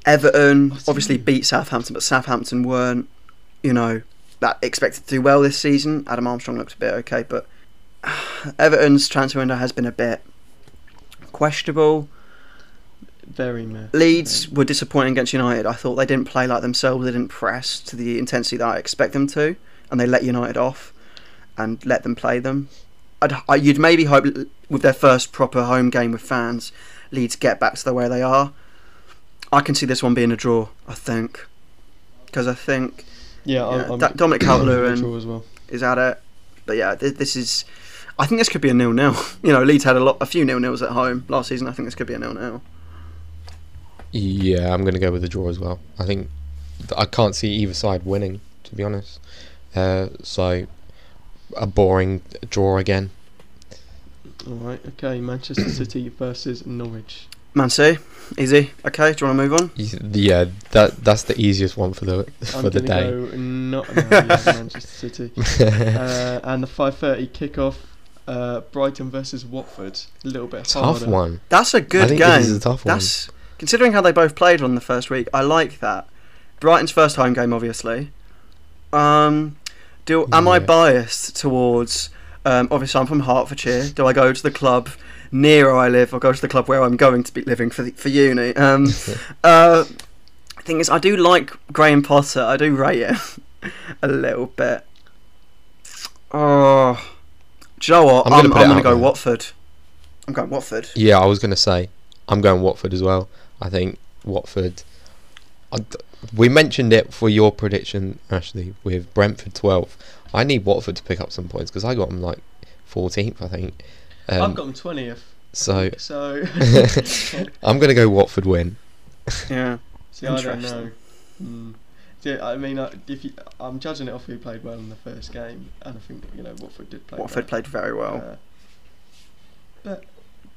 Everton obviously beat Southampton, but Southampton weren't, you know, that expected to do well this season. Adam Armstrong looked a bit okay, but Everton's transfer window has been a bit questionable. Very meh. Leeds were disappointing against United. I thought they didn't play like themselves. They didn't press to the intensity that I expect them to, and they let United off and let them play them. I'd, I, you'd maybe hope with their first proper home game with fans, Leeds get back to the way they are. I can see this one being a draw. I think because I think Yeah, Yeah, I'm, I'm Dominic I'm Calvert-Lewin. draw well. is at it. But yeah, th- this is. I think this could be a nil nil. You know, Leeds had a lot, a few nil nils at home last season. I think this could be a nil nil. Yeah, I'm going to go with the draw as well. I think I can't see either side winning, to be honest. Uh, so a boring draw again. All right. Okay. Manchester City versus Norwich. Man City, easy. Okay, do you want to move on? Yeah, that that's the easiest one for the I'm for the day. go not Manchester City. Uh, and the 5:30 kickoff. Uh, Brighton versus Watford. A little bit Tough harder. one. That's a good think game. this is a tough one. That's considering how they both played on the first week. I like that. Brighton's first home game, obviously. Um, do am I biased towards? Um, obviously, I'm from Hertfordshire. Do I go to the club near where I live, or go to the club where I'm going to be living for the, for uni? Um, uh, thing is, I do like Graham Potter. I do rate him a little bit. Oh, do you know what? I'm I'm, gonna I'm gonna go there. Watford. I'm going Watford. Yeah, I was going to say I'm going Watford as well. I think Watford. I we mentioned it for your prediction, Ashley, with Brentford 12. I need Watford to pick up some points because I got them like 14th, I think. Um, I've got them 20th. so So. I'm going to go Watford win. Yeah. See, I don't know. Mm. See, I mean, uh, if you, I'm judging it off who played well in the first game, and I think you know Watford did play. Watford well. played very well. Uh, but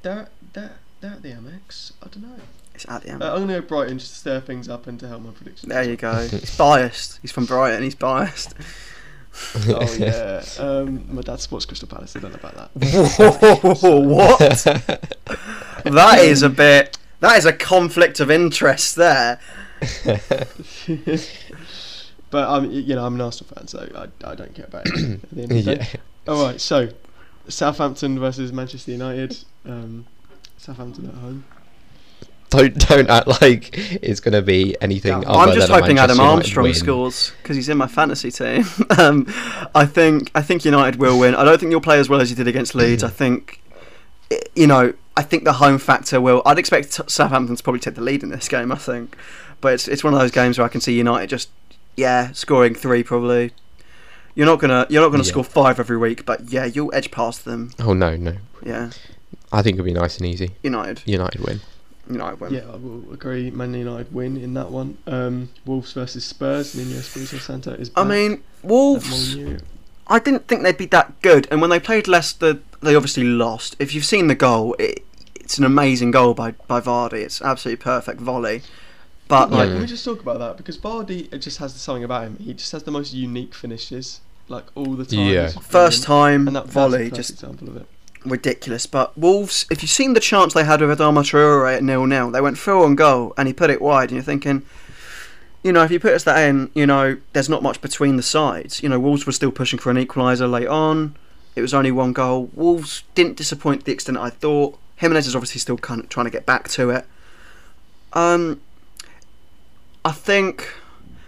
they're they're they're at the Amex. I don't know. It's at the end. Uh, I'm gonna go Brighton just to stir things up and to help my prediction. there you go. He's biased. He's from Brighton. He's biased. Oh yeah. Um, my dad supports Crystal Palace. I don't know about that. what? that is a bit. That is a conflict of interest there. but I'm you know I'm an Arsenal fan, so I, I don't care about it. At the end of the day. yeah. All right, so Southampton versus Manchester United. Um, Southampton at home. Don't don't act like it's going to be anything. I'm just hoping Adam Armstrong win. scores because he's in my fantasy team. um, I think I think United will win. I don't think you'll play as well as you did against Leeds. I think you know. I think the home factor will. I'd expect Southampton to probably take the lead in this game. I think, but it's it's one of those games where I can see United just yeah scoring three probably. You're not gonna you're not gonna Yeah. score five every week, but yeah, you'll edge past them. Oh no, no. Yeah, I think it'll be nice and easy. United, United win. United win. Yeah, I will agree. Man United win in that one. Um, Wolves versus Spurs. Nuno Espirito Santo is. I mean, Wolves. I didn't think they'd be that good, and when they played Leicester, they obviously lost. If you've seen the goal, it, it's an amazing goal by by Vardy. It's absolutely perfect volley. But Yeah, like, can we just talk about that because Vardy it just has something about him. He just has the most unique finishes, like all the time. Yeah. First time and that, that's a volley, just example of it. Ridiculous. But Wolves, if you've seen the chance they had with Adama Traore at nil nil, they went through on goal and he put it wide, and you're thinking, you know, if you put us that in, you know, there's not much between the sides. You know, Wolves were still pushing for an equaliser late on. It was only one goal. Wolves didn't disappoint the extent I thought. Jimenez is obviously still kind of trying to get back to it. Um, I think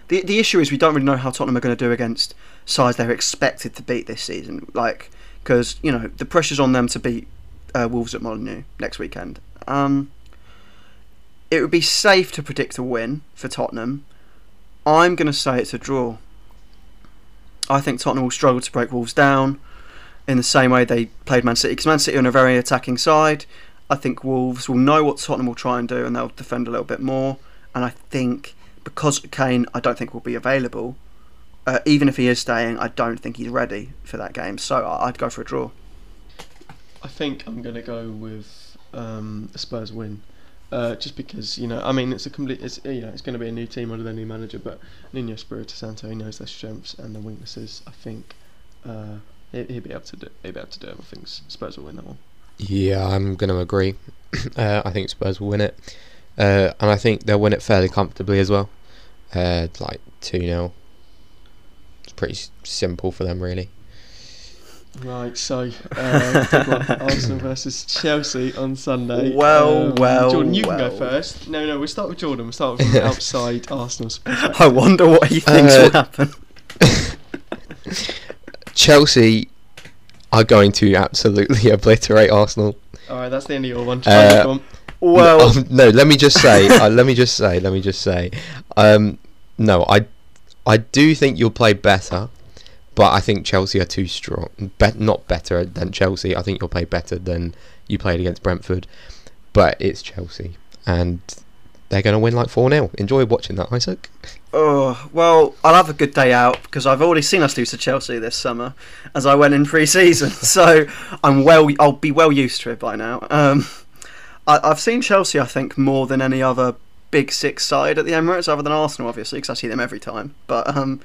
the the issue is we don't really know how Tottenham are going to do against sides they're expected to beat this season. Like, because you know the pressure's on them to beat uh, Wolves at Molineux next weekend. Um, it would be safe to predict a win for Tottenham. I'm going to say it's a draw. I think Tottenham will struggle to break Wolves down in the same way they played Man City. Because Man City are on a very attacking side. I think Wolves will know what Tottenham will try and do and they'll defend a little bit more. And I think because Kane, I don't think will be available. Uh, even if he is staying, I don't think he's ready for that game. So I- I'd go for a draw. I think I'm gonna go with um, a Spurs win, uh, just because you know. I mean, it's a complete. It's you know, it's going to be a new team under their new manager, but Nuno Espirito Santo he knows their strengths and their weaknesses. I think uh, he, he'll be able to do. He'll be able to do. it. I think Spurs will win that one. Yeah, I'm going to agree. uh, I think Spurs will win it. Uh, and I think they'll win it fairly comfortably as well. Uh, like 2 0. It's pretty simple for them, really. Right, so uh, Arsenal versus Chelsea on Sunday. Well, well, Jordan, you can go first. No, no, we'll start with Jordan. We'll start from the outside Arsenal's. I wonder what he thinks Uh, will happen. Chelsea are going to absolutely obliterate Arsenal. All right, that's the end of your one. Uh, on. Well, no, um, no let me just say, uh, let me just say, let me just say, um, no, I, I do think you'll play better, but I think Chelsea are too strong. Be- not better than Chelsea. I think you'll play better than you played against Brentford. But it's Chelsea, and they're going to win like four 0 Enjoy watching that, Isaac. Oh well, I'll have a good day out because I've already seen us lose to Chelsea this summer, as I went in pre-season. so I'm well. I'll be well used to it by now. Um, I, I've seen Chelsea, I think, more than any other big six side at the Emirates, other than Arsenal, obviously, because I see them every time. But um,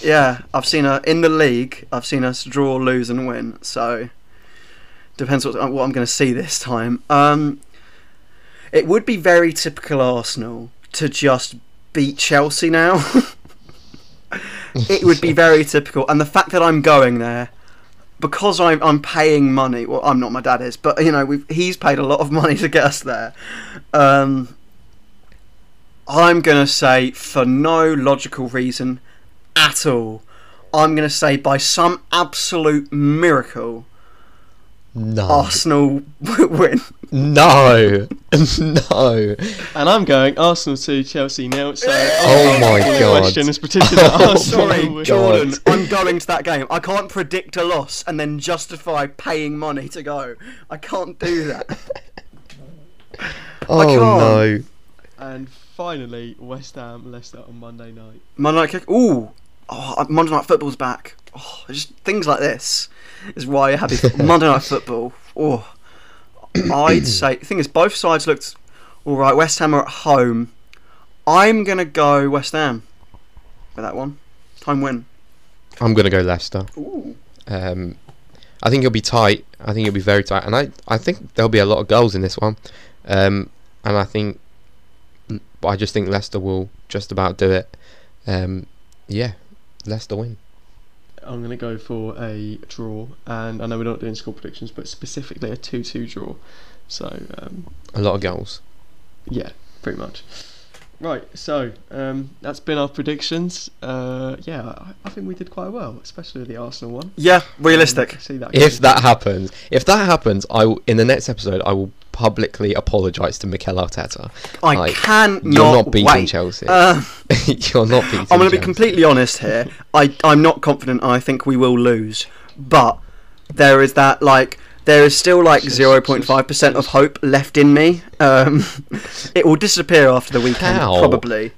yeah, I've seen her in the league. I've seen us draw, lose, and win. So depends what, what I'm going to see this time. Um, it would be very typical Arsenal to just beat Chelsea now. it would be very typical, and the fact that I'm going there because I'm I'm paying money. Well, I'm not. My dad is, but you know, we've, he's paid a lot of money to get us there. Um, I'm gonna say for no logical reason at all. I'm gonna say by some absolute miracle, No, Arsenal win. no, no. And I'm going Arsenal to Chelsea nil. So Oh my the God. question is predicted that Oh, Sorry, will win. Jordan. I'm going to that game. I can't predict a loss and then justify paying money to go. I can't do that. Oh can't. no. And finally, West Ham Leicester on Monday night. Monday night kick. Ooh, oh, Monday night football's back. Oh, just things like this is why you have these Monday night football. Oh, I'd say. The thing is, both sides looked all right. West Ham are at home. I'm gonna go West Ham for that one. Time win. I'm gonna go Leicester. Ooh. Um, I think it'll be tight. I think it'll be very tight, and I, I think there'll be a lot of goals in this one. Um, and I think, but I just think Leicester will just about do it. Um, yeah, Leicester win. I'm going to go for a draw, and I know we're not doing score predictions, but specifically a 2 2 draw. So, um, A lot of goals. yeah, pretty much. Right, so um, that's been our predictions. Uh, yeah, I, I think we did quite well, especially the Arsenal one. Yeah, realistic. Um, see that If game. that happens, if that happens, I will, in the next episode I will publicly apologise to Mikel Arteta. I Like, cannot You're not beating wait. Chelsea. Uh, You're not beating. I'm going to be completely honest here. I I'm not confident. I think we will lose, but there is that like there is still like zero point five percent of hope left in me. Um, it will disappear after the weekend, How? probably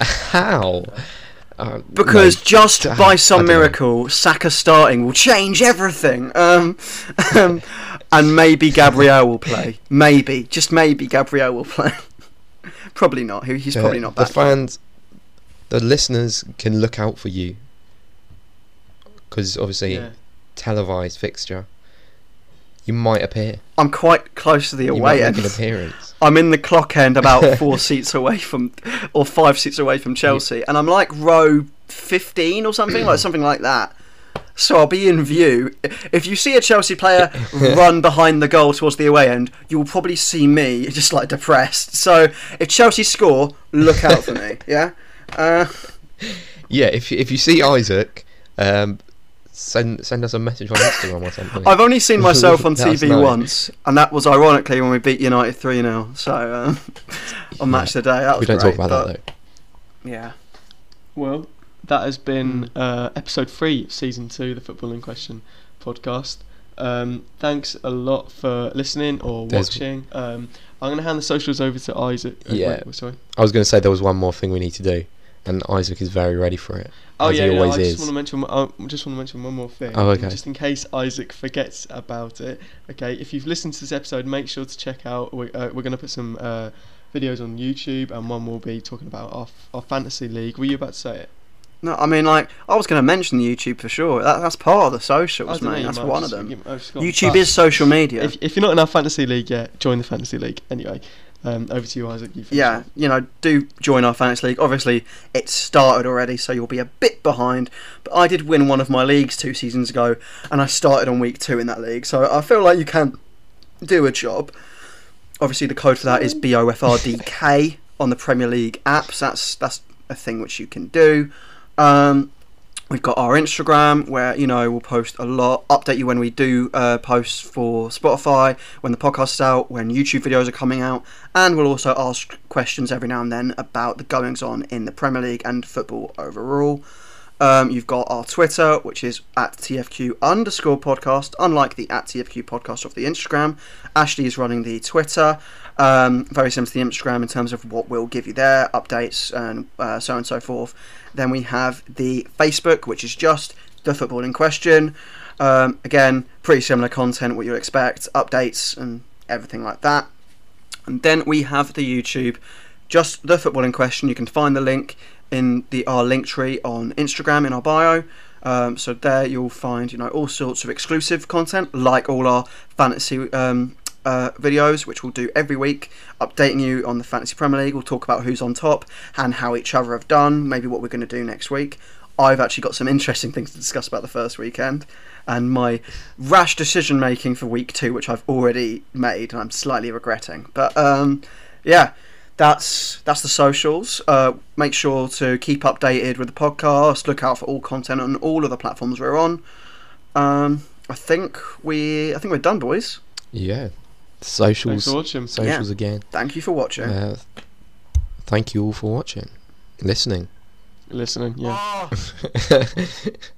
How? Uh, because no, just I- by some don't know. miracle, Saka starting will change everything. Um, um, and maybe Gabriel will play. Maybe, just maybe Gabriel will play. probably not. He- He's the- probably not The back. fans, the listeners can look out for you because obviously Yeah. televised fixture. You might appear. I'm quite close to the away end. an appearance. I'm in the clock end about four seats away from, or five seats away from Chelsea, and I'm like row 15 or something, like something like that. So I'll be in view. If you see a Chelsea player run behind the goal towards the away end, you will probably see me just like depressed. So if Chelsea score, look out for me. Yeah. Uh, Yeah, if you- if you see Isaac, um, send send us a message on Instagram or something. I've only seen myself on TV nice. once, and that was ironically when we beat United 3 0. So um, on match of the day, that was we don't great, talk about but- that though. Yeah. Well, that has been uh, episode three, season two, the Footballing Question podcast. Um, thanks a lot for listening or There's- watching. Um, I'm going to hand the socials over to Isaac. uh, Yeah. wait, sorry. I was going to say there was one more thing we need to do, and Isaac is very ready for it. Oh as yeah, he no, always I is. just want to mention. I just want to mention one more thing. Oh, okay. Just in case Isaac forgets about it. Okay, if you've listened to this episode, make sure to check out. We, uh, we're going to put some uh, videos on YouTube, and one will be talking about our, our fantasy league. Were you about to say it? No, I mean, like, I was going to mention the YouTube for sure. That, that's part of the I socials, mate. That's one have of them. you might have just forgotten. YouTube But is social media. If, if you're not in our fantasy league yet, join the fantasy league. Anyway, um, over to you, Isaac. You yeah, off. you know, do join our fantasy league. Obviously, it's started already, so you'll be a bit behind. But I did win one of my leagues two seasons ago, and I started on week two in that league, so I feel like you can do a job. Obviously, the code for that is BOFRDK on the Premier League apps. That's that's a thing which you can do. Um, We've got our Instagram where you know we'll post a lot, update you when we do uh, posts for Spotify, when the podcast's out, when YouTube videos are coming out, and we'll also ask questions every now and then about the goings on in the Premier League and football overall. Um, you've got our Twitter, which is at TFQ underscore podcast, unlike the at TFQ podcast of the Instagram. Ashley is running the Twitter. Um, very similar to the Instagram in terms of what we'll give you there, updates, and uh, so on and so forth. Then we have the Facebook, which is just the football in question. Um, again, pretty similar content, what you expect, updates, and everything like that. And then we have the YouTube, just the football in question. You can find the link in the our link tree on Instagram in our bio. Um, so there you'll find you know all sorts of exclusive content, like all our fantasy um, uh, videos, which we'll do every week, updating you on the fantasy Premier League. We'll talk about who's on top and how each other have done. Maybe what we're going to do next week. I've actually got some interesting things to discuss about the first weekend and my rash decision making for week two, which I've already made and I'm slightly regretting. But um, yeah, that's that's the socials. Uh, make sure to keep updated with the podcast. Look out for all content on all of the platforms we're on. Um, I think we I think we're done, boys. Yeah. Thanks Socials. for watching. Socials again. Thank you for watching. Uh, thank you all for watching, listening. Listening, yeah. Oh.